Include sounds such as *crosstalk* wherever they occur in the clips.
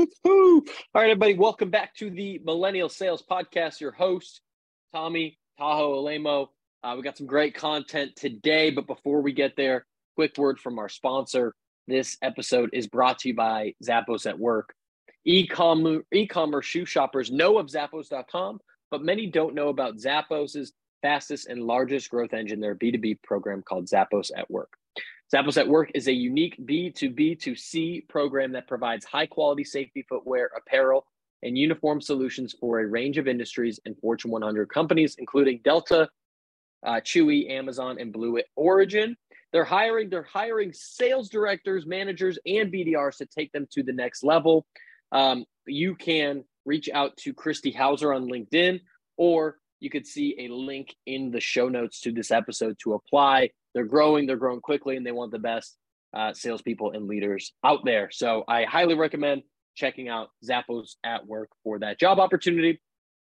All right, everybody, welcome back to the Millennial Sales Podcast. Your host, Tommy Tahoe Alaimo. Uh, we got some great content today, but before we get there, quick word from our sponsor. This episode is brought to you by Zappos at Work. E-commerce, e-commerce shoe shoppers know of Zappos.com, but many don't know about Zappos' fastest and largest growth engine, their B2B program called Zappos at Work. Zappos at Work is a unique B2B2C program that provides high quality safety footwear, apparel, and uniform solutions for a range of industries and Fortune 100 companies, including Delta, uh, Chewy, Amazon, and Blue Origin. They're hiring, they're hiring sales directors, managers, and BDRs to take them to the next level. Um, you can reach out to Christy Hauser on LinkedIn, or you could see a link in the show notes to this episode to apply. They're growing, they're growing quickly, and they want the best uh, salespeople and leaders out there. So I highly recommend checking out Zappos at work for that job opportunity.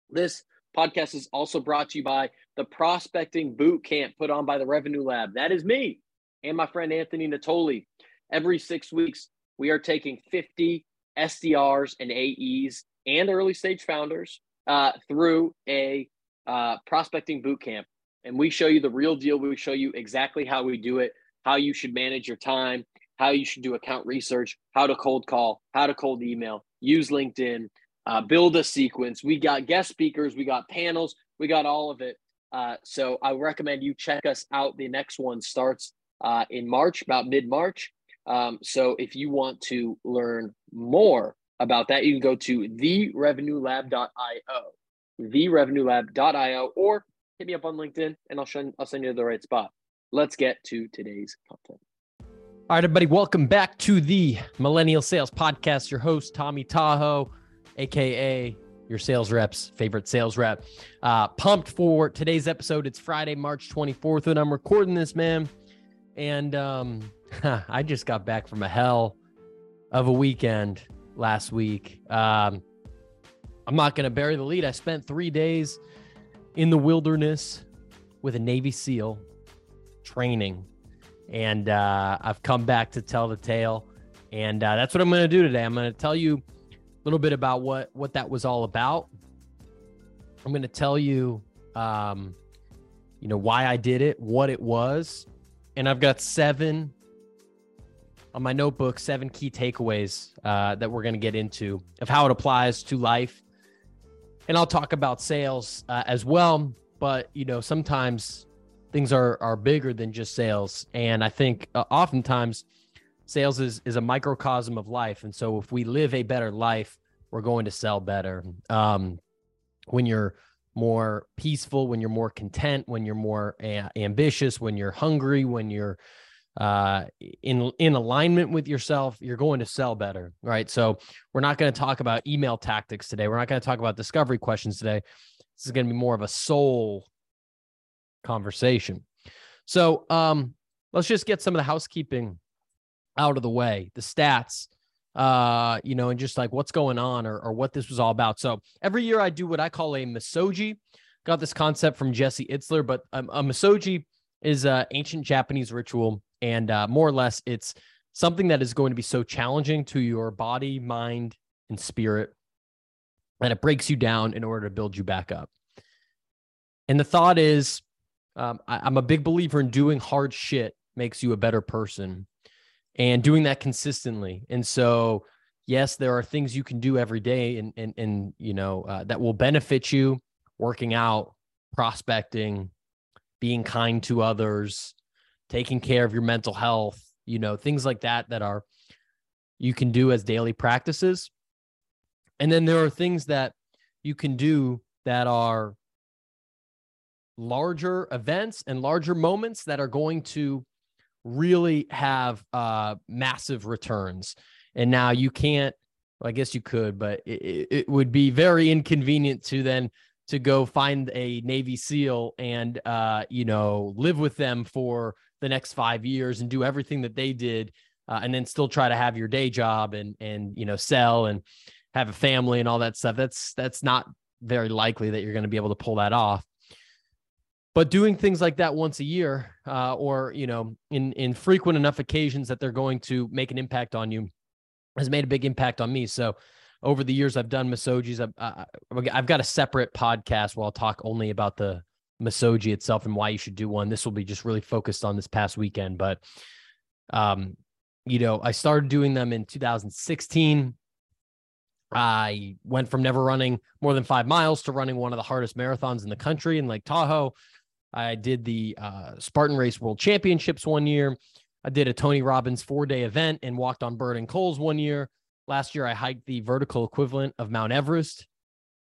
This podcast is also brought to you by the Prospecting Boot Camp put on by the Revenue Lab. That is me and my friend Anthony Natoli. Every six weeks, we are taking 50 SDRs and AEs and early stage founders uh, through a uh, prospecting boot camp and we show you the real deal. We show you exactly how we do it, how you should manage your time, how you should do account research, how to cold call, how to cold email, use LinkedIn, uh, build a sequence. We got guest speakers, we got panels, we got all of it. Uh, so I recommend you check us out. The next one starts uh, in March, about mid March. Um, so if you want to learn more about that, you can go to therevenuelab.io, therevenuelab.io, or hit me up on LinkedIn and I'll, show, I'll send you to the right spot. Let's get to today's content. All right, everybody, welcome back to the Millennial Sales Podcast. Your host, Tommy Tahoe, AKA your sales reps, favorite sales rep. Uh, pumped for today's episode. It's Friday, March 24th, and I'm recording this, man. And um, *laughs* I just got back from a hell of a weekend last week. Um, I'm not going to bury the lead. I spent three days in the wilderness with a Navy SEAL training. And uh, I've come back to tell the tale. And uh, that's what I'm going to do today. I'm going to tell you a little bit about what, what that was all about. I'm going to tell you, um, you know, why I did it, what it was. And I've got seven on my notebook, seven key takeaways uh, that we're going to get into of how it applies to life and I'll talk about sales uh, as well. But you know, sometimes things are are bigger than just sales, and I think uh, oftentimes sales is is a microcosm of life. And so, if we live a better life, we're going to sell better. Um, when you're more peaceful, when you're more content, when you're more a- ambitious, when you're hungry, when you're uh, in in alignment with yourself, you're going to sell better, right? So we're not going to talk about email tactics today. We're not going to talk about discovery questions today. This is going to be more of a soul conversation. So um, let's just get some of the housekeeping out of the way, the stats, uh, you know, and just like what's going on or, or what this was all about. So every year I do what I call a misogi. Got this concept from Jesse Itzler, but um, a misogi is an ancient Japanese ritual and uh, more or less, it's something that is going to be so challenging to your body, mind, and spirit and it breaks you down in order to build you back up. And the thought is, um, I, I'm a big believer in doing hard shit makes you a better person and doing that consistently. And so, yes, there are things you can do every day and, and, and you know, uh, that will benefit you working out, prospecting, being kind to others, taking care of your mental health, you know, things like that that are you can do as daily practices. And then there are things that you can do that are larger events and larger moments that are going to really have uh, massive returns. And now you can't, well, I guess you could, but it, it would be very inconvenient to then to go find a Navy SEAL and uh, you know live with them for the next five years and do everything that they did, uh, and then still try to have your day job and and you know sell and have a family and all that stuff. That's that's not very likely that you're going to be able to pull that off. But doing things like that once a year, uh, or you know, in in frequent enough occasions that they're going to make an impact on you, has made a big impact on me. So over the years, I've done misogis. I've, I've got a separate podcast where I'll talk only about the misogi itself and why you should do one. This will be just really focused on this past weekend. But, um, you know, I started doing them in 2016. I went from never running more than five miles to running one of the hardest marathons in the country in Lake Tahoe. I did the uh, Spartan Race World Championships one year. I did a Tony Robbins four day event and walked on Bird and Coals one year. Last year, I hiked the vertical equivalent of Mount Everest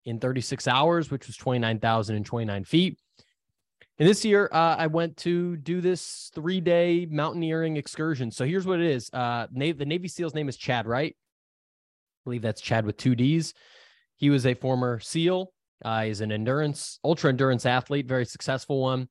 in 36 hours, which was 29,029 feet. And this year, uh, I went to do this three day mountaineering excursion. So here's what it is uh, the Navy SEAL's name is Chad Wright? I believe that's Chad with two D's. He was a former SEAL. Uh, he's an endurance, ultra endurance athlete, very successful one.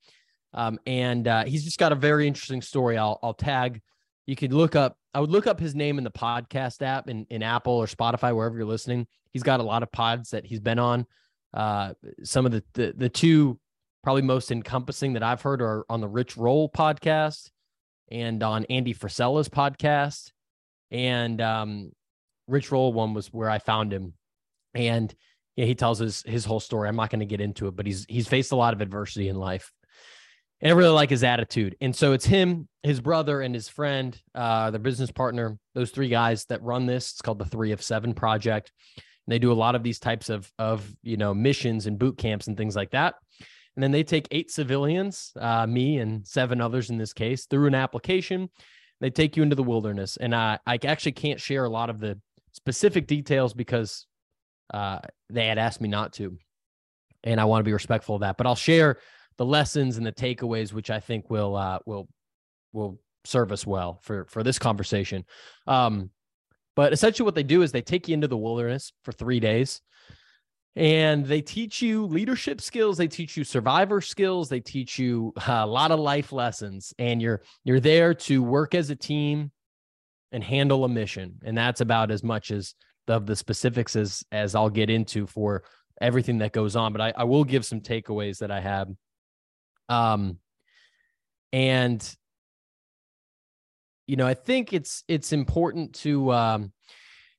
Um, and uh, he's just got a very interesting story. I'll, I'll tag. You could look up, I would look up his name in the podcast app in, in Apple or Spotify, wherever you're listening. He's got a lot of pods that he's been on. Uh, some of the, the, the two probably most encompassing that I've heard are on the Rich Roll podcast and on Andy Frisella's podcast. And um, Rich Roll one was where I found him. And yeah, he tells his his whole story. I'm not going to get into it, but he's he's faced a lot of adversity in life. And I really like his attitude. And so it's him, his brother, and his friend, uh, their business partner, those three guys that run this. It's called the Three of Seven Project. And they do a lot of these types of of you know missions and boot camps and things like that. And then they take eight civilians, uh, me and seven others in this case, through an application. They take you into the wilderness. And I, I actually can't share a lot of the specific details because uh, they had asked me not to. And I want to be respectful of that. But I'll share the lessons and the takeaways, which I think will uh, will will serve us well for for this conversation. Um, but essentially, what they do is they take you into the wilderness for three days and they teach you leadership skills they teach you survivor skills they teach you a lot of life lessons and you're you're there to work as a team and handle a mission and that's about as much as of the specifics as as I'll get into for everything that goes on but I, I will give some takeaways that I have. Um and you know I think it's it's important to um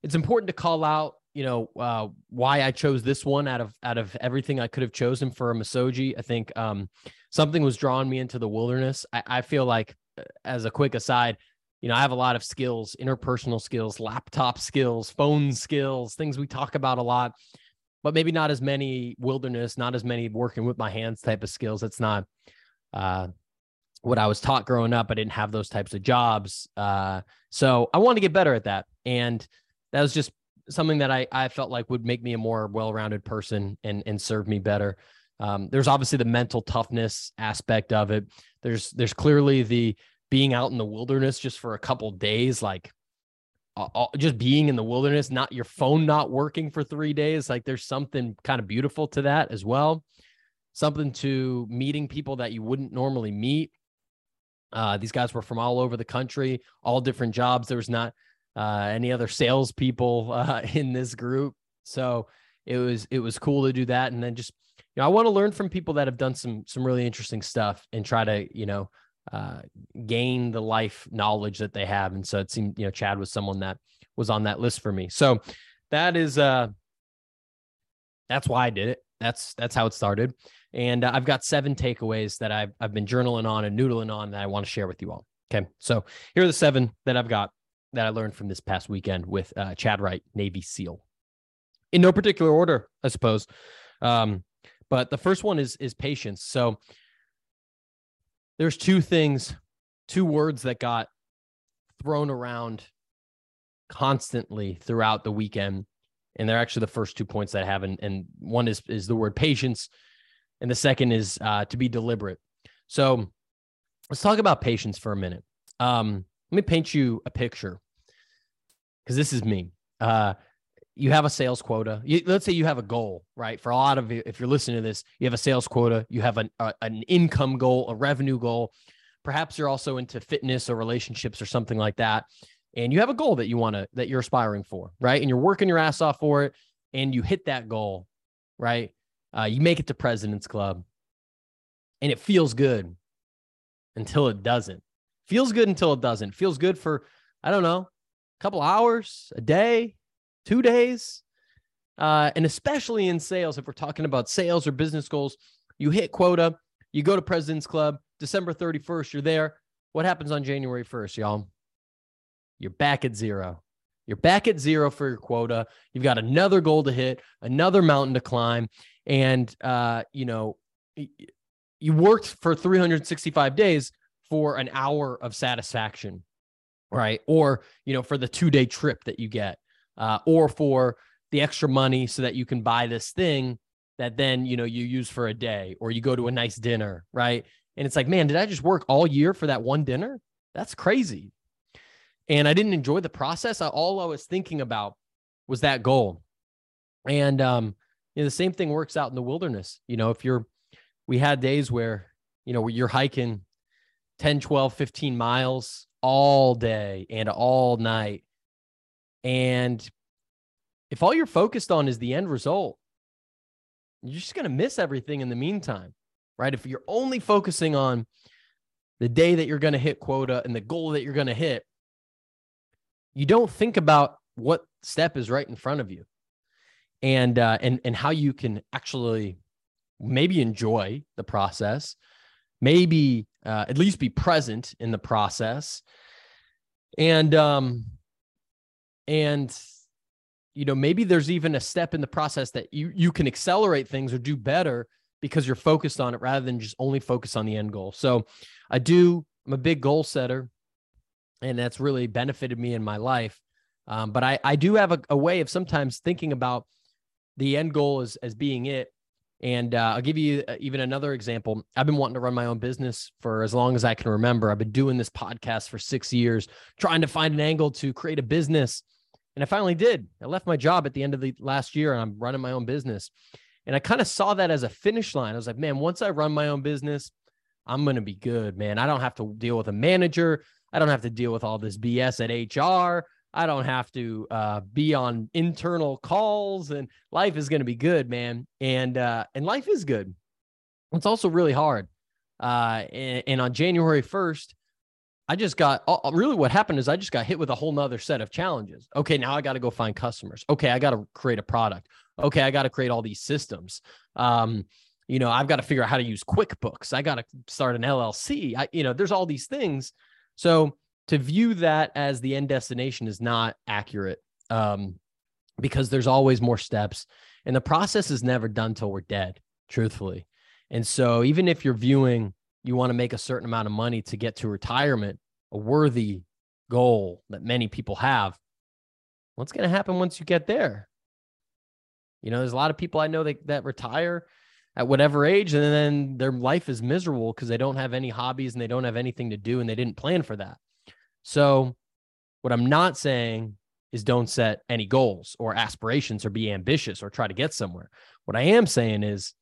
it's important to call out you know uh, why I chose this one out of out of everything I could have chosen for a misogi. I think um, something was drawing me into the wilderness. I, I, feel like, uh, as a quick aside, you know, I have a lot of skills, interpersonal skills, laptop skills, phone skills, things we talk about a lot, but maybe not as many wilderness, not as many working with my hands type of skills. It's not uh, what I was taught growing up. I didn't have those types of jobs, uh, so I wanted to get better at that, and that was just something that I, I felt like would make me a more well-rounded person and and serve me better. Um, there's obviously the mental toughness aspect of it. There's there's clearly the being out in the wilderness just for a couple days, like just being in the wilderness, not your phone not working for three days. Like there's something kind of beautiful to that as well. Something to meeting people that you wouldn't normally meet. Uh, these guys were from all over the country, all different jobs. There was not uh, any other salespeople *laughs* uh, in this group. So it was it was cool to do that, and then just you know I want to learn from people that have done some some really interesting stuff and try to you know uh, gain the life knowledge that they have. And so it seemed you know Chad was someone that was on that list for me. So that is uh that's why I did it. That's that's how it started. And uh, I've got seven takeaways that I've I've been journaling on and noodling on that I want to share with you all. Okay, so here are the seven that I've got that I learned from this past weekend with uh, Chad Wright, Navy SEAL. In no particular order, I suppose. Um, but the first one is is patience. So there's two things, two words that got thrown around constantly throughout the weekend. And they're actually the first two points that I have. And, and one is is the word patience, and the second is uh, to be deliberate. So let's talk about patience for a minute. Um, let me paint you a picture because this is me. Uh, you have a sales quota. You, let's say you have a goal, right? For a lot of you, if you're listening to this, you have a sales quota, you have an, a, an income goal, a revenue goal. Perhaps you're also into fitness or relationships or something like that. And you have a goal that you want to, that you're aspiring for, right? And you're working your ass off for it and you hit that goal, right? Uh, you make it to President's Club and it feels good until it doesn't. Feels good until it doesn't. Feels good for, I don't know, couple hours, a day, two days. Uh, and especially in sales, if we're talking about sales or business goals, you hit quota, you go to President's Club, December 31st, you're there. What happens on January 1st, y'all? You're back at zero. You're back at zero for your quota. You've got another goal to hit, another mountain to climb. And, uh, you know, you worked for 365 days for an hour of satisfaction, right? Or, you know, for the two day trip that you get, uh, or for the extra money so that you can buy this thing that then, you know, you use for a day or you go to a nice dinner, right? And it's like, man, did I just work all year for that one dinner? That's crazy. And I didn't enjoy the process. All I was thinking about was that goal. And um, you know, the same thing works out in the wilderness. You know, if you're we had days where, you know, you're hiking 10, 12, 15 miles all day and all night. And if all you're focused on is the end result, you're just going to miss everything in the meantime, right? If you're only focusing on the day that you're going to hit quota and the goal that you're going to hit, you don't think about what step is right in front of you and uh, and and how you can actually maybe enjoy the process, maybe uh, at least be present in the process, and um, and you know maybe there's even a step in the process that you you can accelerate things or do better because you're focused on it rather than just only focus on the end goal. So I do. I'm a big goal setter, and that's really benefited me in my life. Um, but I I do have a, a way of sometimes thinking about the end goal as as being it and uh, I'll give you uh, even another example. I've been wanting to run my own business for as long as I can remember. I've been doing this podcast for six years, trying to find an angle to create a business. And I finally did. I left my job at the end of the last year and I'm running my own business. And I kind of saw that as a finish line. I was like, man, once I run my own business, I'm going to be good, man. I don't have to deal with a manager. I don't have to deal with all this BS at HR. I don't have to uh, be on internal calls, and life is going to be good, man. And uh, and life is good. It's also really hard. Uh, and, and on January first, I just got really what happened is I just got hit with a whole nother set of challenges. Okay, now I got to go find customers. Okay, I got to create a product. Okay, I got to create all these systems. Um, you know, I've got to figure out how to use QuickBooks. I got to start an LLC. I, you know, there's all these things. So to view that as the end destination is not accurate um, because there's always more steps and the process is never done till we're dead truthfully. And so even if you're viewing you want to make a certain amount of money to get to retirement a worthy goal that many people have what's going to happen once you get there? You know there's a lot of people i know that, that retire at whatever age and then their life is miserable because they don't have any hobbies and they don't have anything to do and they didn't plan for that so, what I'm not saying is don't set any goals or aspirations or be ambitious or try to get somewhere. What I am saying is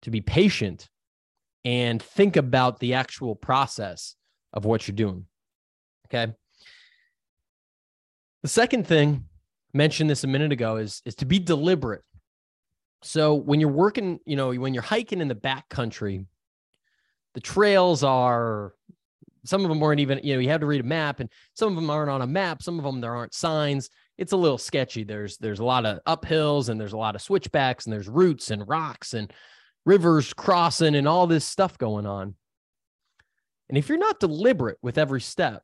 to be patient and think about the actual process of what you're doing. Okay. The second thing, mentioned this a minute ago, is, is to be deliberate. So when you're working, you know, when you're hiking in the back country, the trails are some of them weren't even, you know, you have to read a map and some of them aren't on a map. Some of them, there aren't signs. It's a little sketchy. There's, there's a lot of uphills and there's a lot of switchbacks and there's roots and rocks and rivers crossing and all this stuff going on. And if you're not deliberate with every step,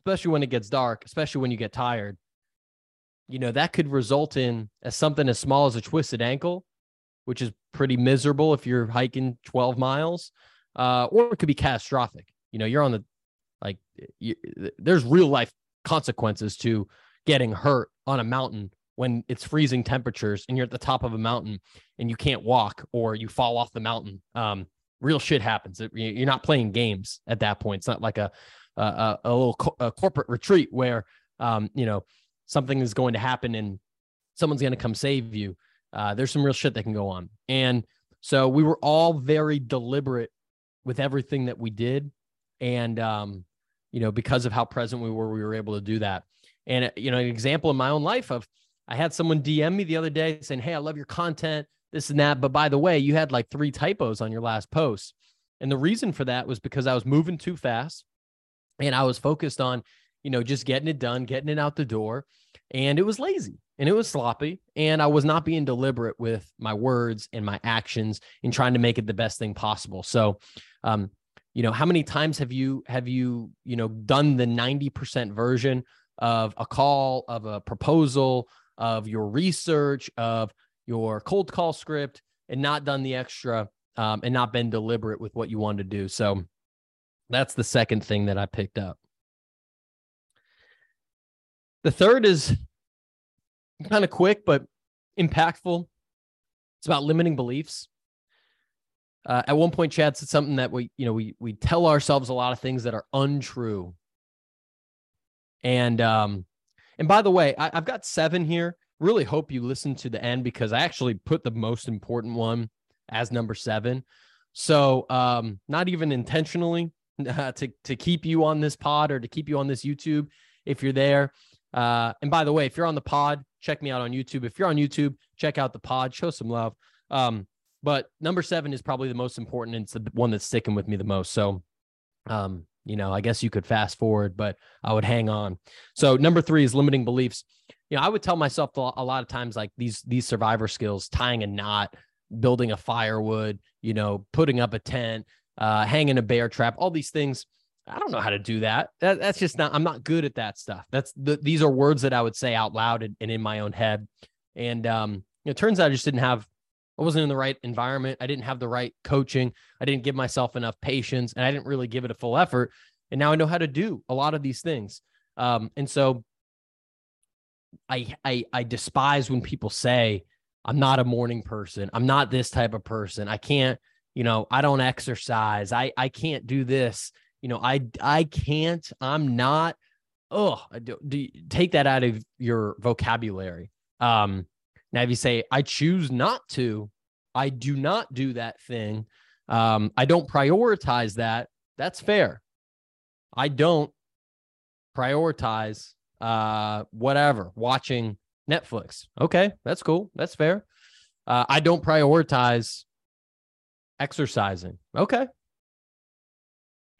especially when it gets dark, especially when you get tired, you know, that could result in as something as small as a twisted ankle, which is pretty miserable if you're hiking 12 miles, uh, or it could be catastrophic you know you're on the like you, there's real life consequences to getting hurt on a mountain when it's freezing temperatures and you're at the top of a mountain and you can't walk or you fall off the mountain. Um, real shit happens. You're not playing games at that point. It's not like a a, a little co- a corporate retreat where um, you know something is going to happen and someone's going to come save you. Uh, there's some real shit that can go on. And so we were all very deliberate with everything that we did and um, you know, because of how present we were, we were able to do that. And uh, you know, an example in my own life of I had someone DM me the other day saying, "Hey, I love your content, this and that, but by the way, you had like three typos on your last post." And the reason for that was because I was moving too fast and I was focused on, you know, just getting it done, getting it out the door. And it was lazy and it was sloppy. And I was not being deliberate with my words and my actions in trying to make it the best thing possible. So, um, you know, how many times have you have you, you know, done the 90% version of a call, of a proposal, of your research, of your cold call script, and not done the extra um, and not been deliberate with what you want to do. So that's the second thing that I picked up. The third is kind of quick, but impactful. It's about limiting beliefs. Uh, at one point, Chad said something that we, you know, we we tell ourselves a lot of things that are untrue. And um, and by the way, I, I've got seven here. Really hope you listen to the end because I actually put the most important one as number seven. So um, not even intentionally *laughs* uh, to to keep you on this pod or to keep you on this YouTube if you're there. Uh, and by the way, if you're on the pod, check me out on YouTube. If you're on YouTube, check out the pod, show some love. Um, but number seven is probably the most important. And it's the one that's sticking with me the most. So, um, you know, I guess you could fast forward, but I would hang on. So number three is limiting beliefs. You know, I would tell myself a lot of times like these these survivor skills, tying a knot, building a firewood, you know, putting up a tent, uh, hanging a bear trap, all these things. I don't know how to do that. that. That's just not, I'm not good at that stuff. That's the, these are words that I would say out loud and, and in my own head. And, um, you know, it turns out I just didn't have, I wasn't in the right environment. I didn't have the right coaching. I didn't give myself enough patience and I didn't really give it a full effort. And now I know how to do a lot of these things. Um, and so I, I, I despise when people say, I'm not a morning person. I'm not this type of person. I can't, you know, I don't exercise. I, I can't do this. You know, I, I can't, I'm not, oh, do, do take that out of your vocabulary. Um, now, if you say, I choose not to, I do not do that thing. Um, I don't prioritize that. That's fair. I don't prioritize uh, whatever, watching Netflix. Okay, that's cool. That's fair. Uh, I don't prioritize exercising. Okay.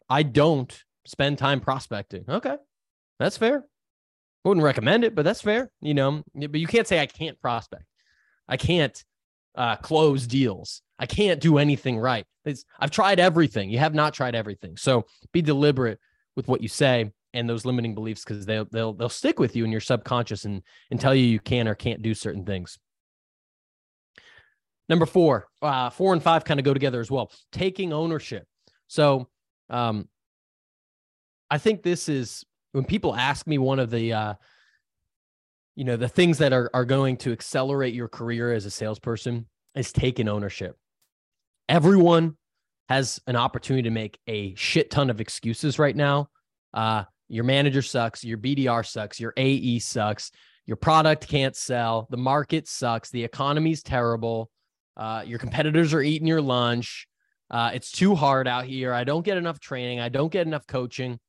I don't spend time prospecting. Okay. That's fair. Wouldn't recommend it, but that's fair. You know, but you can't say I can't prospect. I can't uh, close deals. I can't do anything right. It's, I've tried everything. You have not tried everything. So be deliberate with what you say and those limiting beliefs because they'll they'll they'll stick with you in your subconscious and and tell you you can or can't do certain things. Number four, uh, four and five kind of go together as well. Taking ownership. So, um, I think this is when people ask me one of the, uh, you know, the things that are are going to accelerate your career as a salesperson is taking ownership. Everyone has an opportunity to make a shit ton of excuses right now. Uh, your manager sucks, your BDR sucks, your AE sucks, your product can't sell, the market sucks, the economy's terrible, uh, your competitors are eating your lunch. Uh, it's too hard out here. I don't get enough training. I don't get enough coaching.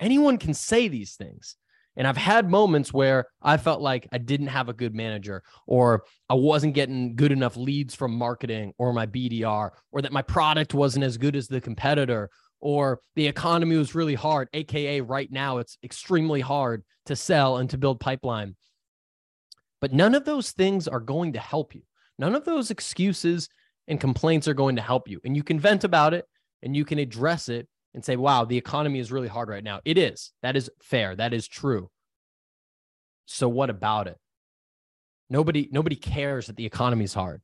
Anyone can say these things. And I've had moments where I felt like I didn't have a good manager, or I wasn't getting good enough leads from marketing or my BDR, or that my product wasn't as good as the competitor, or the economy was really hard, aka right now it's extremely hard to sell and to build pipeline. But none of those things are going to help you. None of those excuses and complaints are going to help you. And you can vent about it and you can address it and say, wow, the economy is really hard right now. It is. That is fair. That is true. So what about it? Nobody, nobody cares that the economy is hard.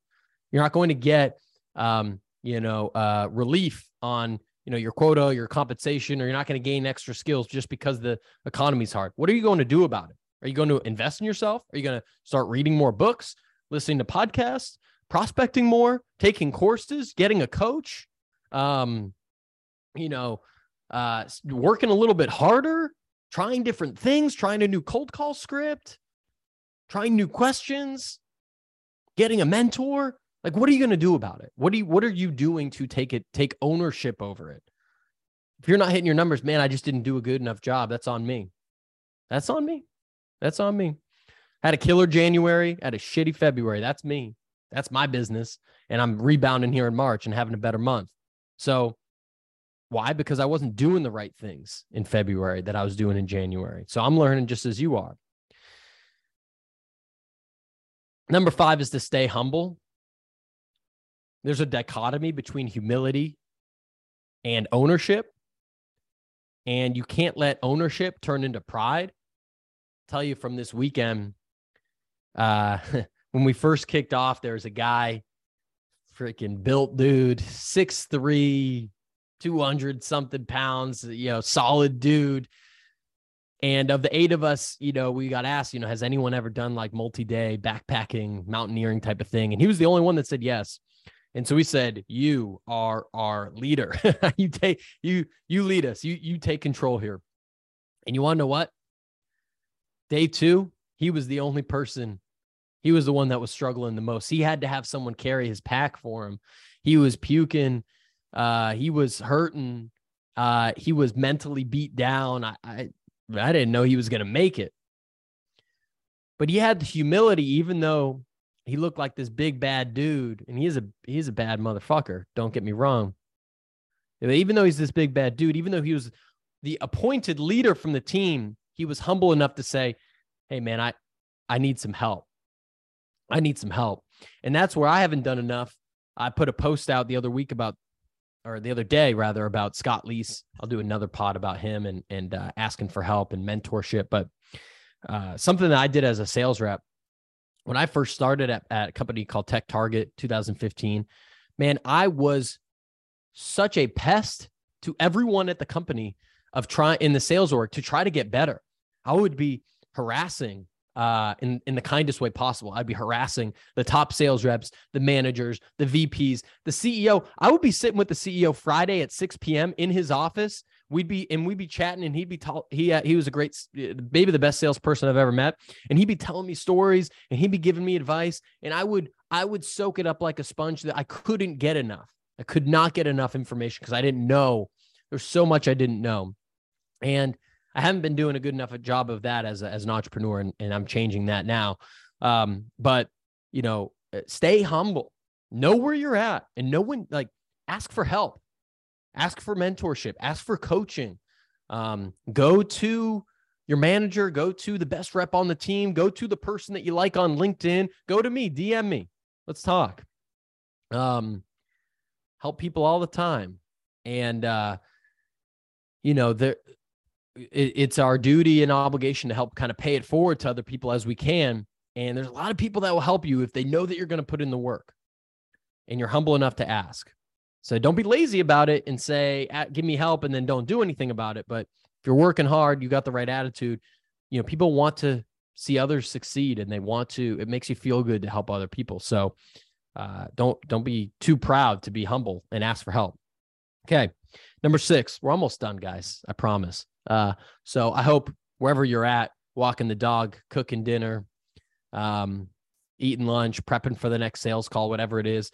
You're not going to get, um, you know, uh, relief on you know your quota your compensation or you're not going to gain extra skills just because the economy is hard what are you going to do about it are you going to invest in yourself are you going to start reading more books listening to podcasts prospecting more taking courses getting a coach um you know uh working a little bit harder trying different things trying a new cold call script trying new questions getting a mentor like, what are you going to do about it? What do you, what are you doing to take it, take ownership over it? If you're not hitting your numbers, man, I just didn't do a good enough job. That's on me. That's on me. That's on me. Had a killer January, had a shitty February. That's me. That's my business. And I'm rebounding here in March and having a better month. So Why? Because I wasn't doing the right things in February that I was doing in January. So I'm learning just as you are. Number five is to stay humble. There's a dichotomy between humility and ownership. And you can't let ownership turn into pride. I'll tell you from this weekend, uh, *laughs* when we first kicked off, there was a guy, freaking built dude, six three, 200 something pounds, you know, solid dude. And of the eight of us, you know, we got asked, you know, has anyone ever done like multi day backpacking, mountaineering type of thing? And he was the only one that said yes. And so we said, "You are our leader. *laughs* you take you you lead us. You you take control here." And you want to know what? Day two, he was the only person. He was the one that was struggling the most. He had to have someone carry his pack for him. He was puking. Uh, he was hurting. Uh, he was mentally beat down. I, I I didn't know he was going to make it. But he had the humility, even though he looked like this big bad dude, and he is a he's a bad motherfucker. Don't get me wrong. Even though he's this big bad dude, even though he was the appointed leader from the team, he was humble enough to say, "Hey, man, I I need some help. I need some help." And that's where I haven't done enough. I put a post out the other week about, or the other day rather, about Scott Leese. I'll do another pod about him and and uh, asking for help and mentorship. But uh, something that I did as a sales rep when I first started at, at a company called Tech Target 2015, man, I was such a pest to everyone at the company of trying in the sales org to try to get better. I would be harassing uh, in, in the kindest way possible. I'd be harassing the top sales reps, the managers, the VPs, the CEO. I would be sitting with the CEO Friday at 6 p.m. in his office we'd be and we'd be chatting and he'd be tall he uh, he was a great maybe the best salesperson i've ever met and he'd be telling me stories and he'd be giving me advice and i would i would soak it up like a sponge that i couldn't get enough i could not get enough information because i didn't know there's so much i didn't know and i haven't been doing a good enough job of that as, a, as an entrepreneur and, and i'm changing that now um, but you know uh, stay humble know where you're at and know when like ask for help ask for mentorship, ask for coaching. Um, go to your manager, go to the best rep on the team, go to the person that you like on LinkedIn, go to me, DM me. Let's talk. Um, help people all the time. And uh, you know, there it's our duty and obligation to help kind of pay it forward to other people as we can. And there's a lot of people that will help you if they know that you're going to put in the work and you're humble enough to ask. So don't be lazy about it and say, give me help and then don't do anything about it. But if you're working hard, you got the right attitude, you know, people want to see others succeed and they want to, it makes you feel good to help other people. So uh, don't, don't be too proud to be humble and ask for help. Okay. Number six, we're almost done, guys. I promise. Uh, so I hope wherever you're at, walking the dog, cooking dinner, um, eating lunch, prepping for the next sales call, whatever it is,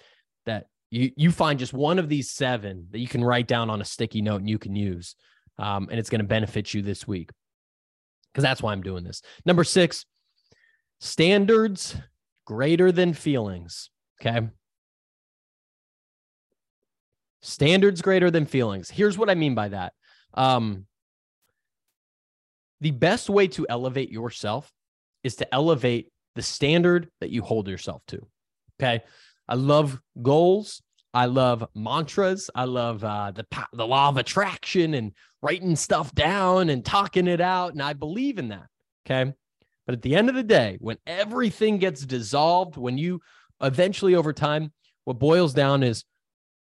that you you find just one of these seven that you can write down on a sticky note and you can use um, and it's going to benefit you this week because that's why i'm doing this number six standards greater than feelings okay standards greater than feelings here's what i mean by that um, the best way to elevate yourself is to elevate the standard that you hold yourself to okay I love goals. I love mantras. I love uh, the the law of attraction and writing stuff down and talking it out. And I believe in that. Okay. But at the end of the day, when everything gets dissolved, when you eventually over time, what boils down is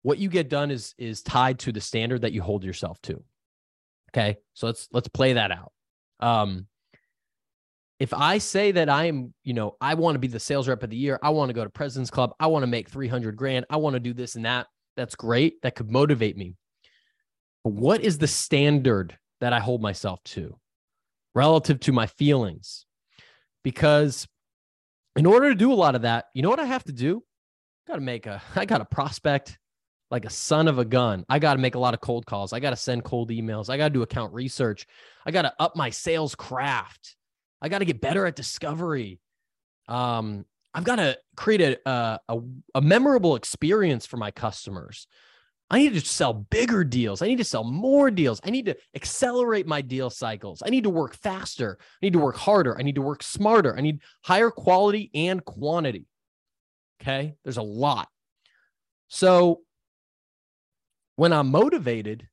what you get done is is tied to the standard that you hold yourself to. Okay. So let's let's play that out. Um, if I say that I'm, you know, I want to be the sales rep of the year, I want to go to President's Club, I want to make 300 grand, I want to do this and that, that's great. That could motivate me. But what is the standard that I hold myself to relative to my feelings? Because in order to do a lot of that, you know what I have to do? *laughs* I got to make a, I got to prospect like a son of a gun. I got to make a lot of cold calls. I got to send cold emails. I got to do account research. I got to up my sales craft. I got to get better at discovery. Um, I've got to create a, a, a memorable experience for my customers. I need to sell bigger deals. I need to sell more deals. I need to accelerate my deal cycles. I need to work faster. I need to work harder. I need to work smarter. I need higher quality and quantity. Okay. There's a lot. So when I'm motivated,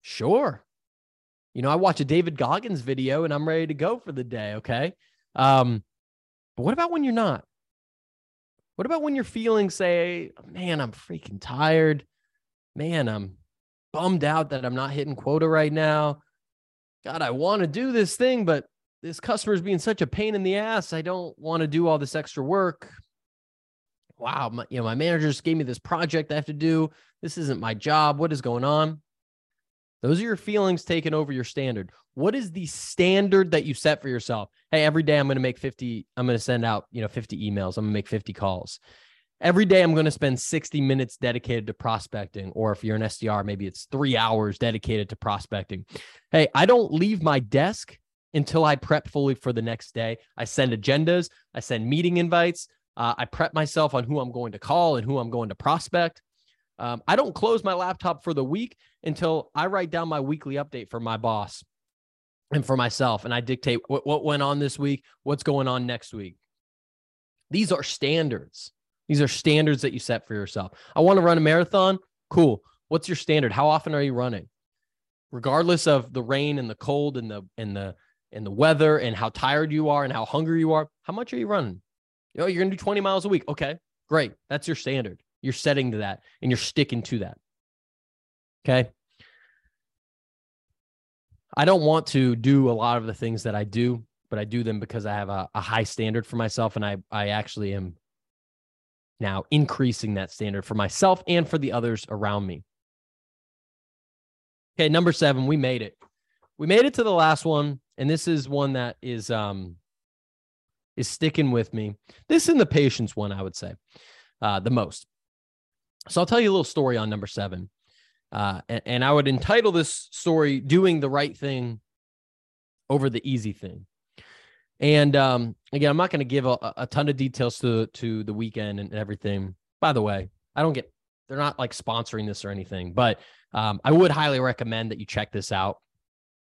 sure. You know, I watch a David Goggins video and I'm ready to go for the day. Okay. Um, but what about when you're not? What about when you're feeling, say, man, I'm freaking tired? Man, I'm bummed out that I'm not hitting quota right now. God, I want to do this thing, but this customer is being such a pain in the ass. I don't want to do all this extra work. Wow, my, you know, my manager just gave me this project I have to do. This isn't my job. What is going on? Those are your feelings taking over your standard. What is the standard that you set for yourself? Hey, every day I'm going to make 50, I'm going to send out, you know, 50 emails. I'm going to make 50 calls. Every day I'm going to spend 60 minutes dedicated to prospecting. Or if you're an SDR, maybe it's three hours dedicated to prospecting. Hey, I don't leave my desk until I prep fully for the next day. I send agendas, I send meeting invites, uh, I prep myself on who I'm going to call and who I'm going to prospect. Um, I don't close my laptop for the week until I write down my weekly update for my boss and for myself. And I dictate what, what went on this week, what's going on next week. These are standards. These are standards that you set for yourself. I want to run a marathon. Cool. What's your standard? How often are you running? Regardless of the rain and the cold and the and the and the weather and how tired you are and how hungry you are, how much are you running? You know, you're gonna do 20 miles a week. Okay, great. That's your standard. You're setting to that and you're sticking to that. Okay. I don't want to do a lot of the things that I do, but I do them because I have a, a high standard for myself. And I, I actually am now increasing that standard for myself and for the others around me. Okay, number seven, we made it. We made it to the last one, and this is one that is um is sticking with me. This and the patience one, I would say, uh, the most. So I'll tell you a little story on number seven. Uh, and, and I would entitle this story Doing the Right Thing Over the Easy Thing. And um, again, I'm not going to give a, a, ton of details to to the weekend and everything. By the way, I don't get they're not like sponsoring this or anything, but um, I would highly recommend that you check this out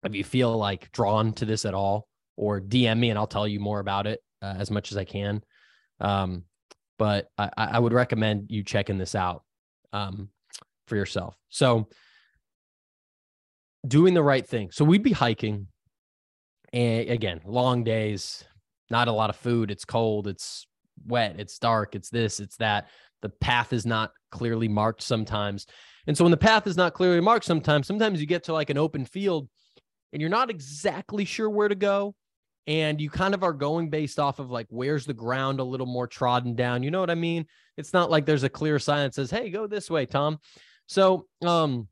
if you feel like drawn to this at all, or DM me and I'll tell you more about it uh, as much as I can. Um, but I, I would recommend you checking this out um, for yourself. So, doing the right thing. So, we'd be hiking, and again, long days, not a lot of food. It's cold, it's wet, it's dark, it's this, it's that. The path is not clearly marked sometimes. And so, when the path is not clearly marked, sometimes, sometimes you get to like an open field and you're not exactly sure where to go and you kind of are going based off of like where's the ground a little more trodden down you know what i mean? It's not like there's a clear sign that says hey go this way tom. So um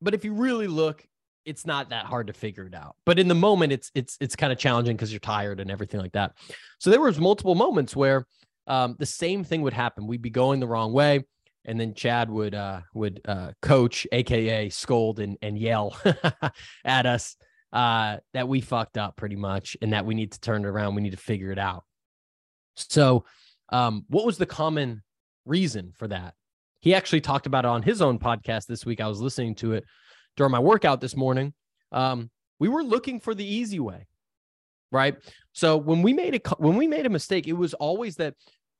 but if you really look it's not that hard to figure it out. But in the moment it's it's it's kind of challenging because you're tired and everything like that. So there was multiple moments where um, the same thing would happen. We'd be going the wrong way and then chad would uh would uh coach aka scold and and yell *laughs* at us uh, that we fucked up pretty much and that we need to turn it around. We need to figure it out. So, um, what was the common reason for that? He actually talked about it on his own podcast this week. I was listening to it during my workout this morning. Um, we were looking for the easy way, right? So when we made a when we made a mistake, it was always that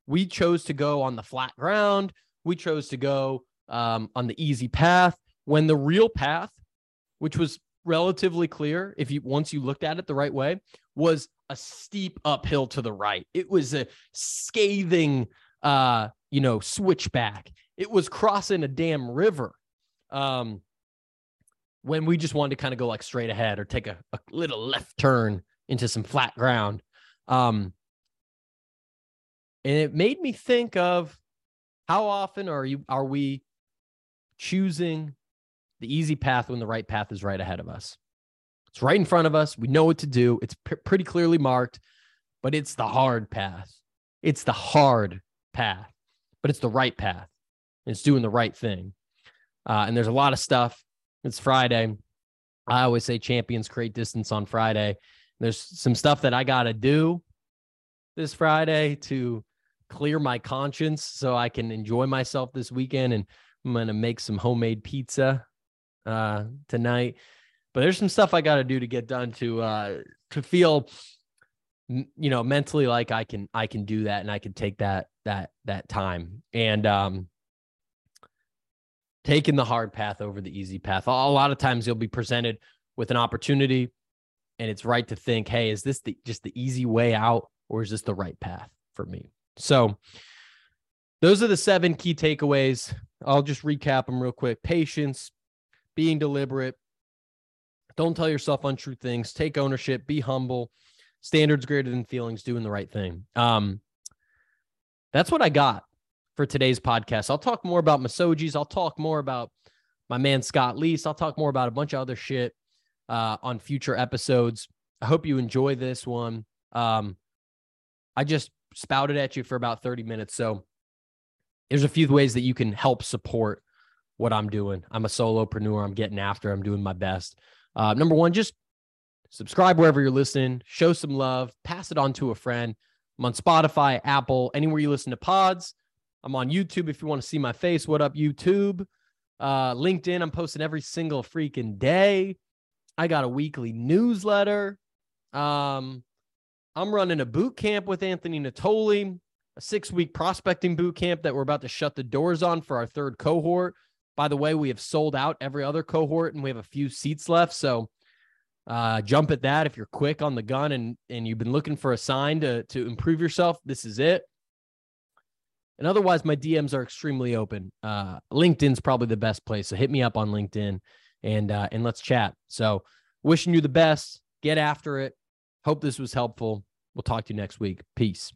we chose to go on the flat ground. We chose to go um, on the easy path when the real path, which was relatively clear if you once you looked at it the right way was a steep uphill to the right. It was a scathing uh you know switchback. It was crossing a damn river um when we just wanted to kind of go like straight ahead or take a, a little left turn into some flat ground um and it made me think of how often are you are we choosing the easy path when the right path is right ahead of us. It's right in front of us. We know what to do. It's p- pretty clearly marked, but it's the hard path. It's the hard path, but it's the right path. It's doing the right thing. Uh, and there's a lot of stuff. It's Friday. I always say champions create distance on Friday. There's some stuff that I got to do this Friday to clear my conscience so I can enjoy myself this weekend and I'm gonna make some homemade pizza uh, tonight. But there's some stuff I got to do to get done to uh, to feel, you know, mentally like I can I can do that and I can take that that that time and um, taking the hard path over the easy path. A lot of times you'll be presented with an opportunity, and it's right to think, hey, is this the just the easy way out, or is this the right path for me? So those are the seven key takeaways. I'll just recap them real quick. Patience, being deliberate, don't tell yourself untrue things, take ownership, be humble, standards greater than feelings, doing the right thing. Um, that's what I got for today's podcast. I'll talk more about misogis. I'll talk more about my man Scott Leese. I'll talk more about a bunch of other shit uh, on future episodes. I hope you enjoy this one. Um, I just spouted at you for about 30 minutes. So there's a few ways that you can help support what I'm doing. I'm a solopreneur. I'm getting after. I'm doing my best. Uh, number one, just subscribe wherever you're listening. Show some love. Pass it on to a friend. I'm on Spotify, Apple, anywhere you listen to pods. I'm on YouTube if you want to see my face. What up, YouTube? Uh, LinkedIn. I'm posting every single freaking day. I got a weekly newsletter. Um, I'm running a boot camp with Anthony Natoli a six week prospecting boot camp that we're about to shut the doors on for our third cohort. By the way, we have sold out every other cohort and we have a few seats left. So uh, jump at that if you're quick on the gun and and you've been looking for a sign to to improve yourself. This is it. And otherwise, my DMs are extremely open. Uh, LinkedIn's probably the best place. So hit me up on LinkedIn and uh, and let's chat. So wishing you the best. Get after it. Hope this was helpful. We'll talk to you next week. Peace.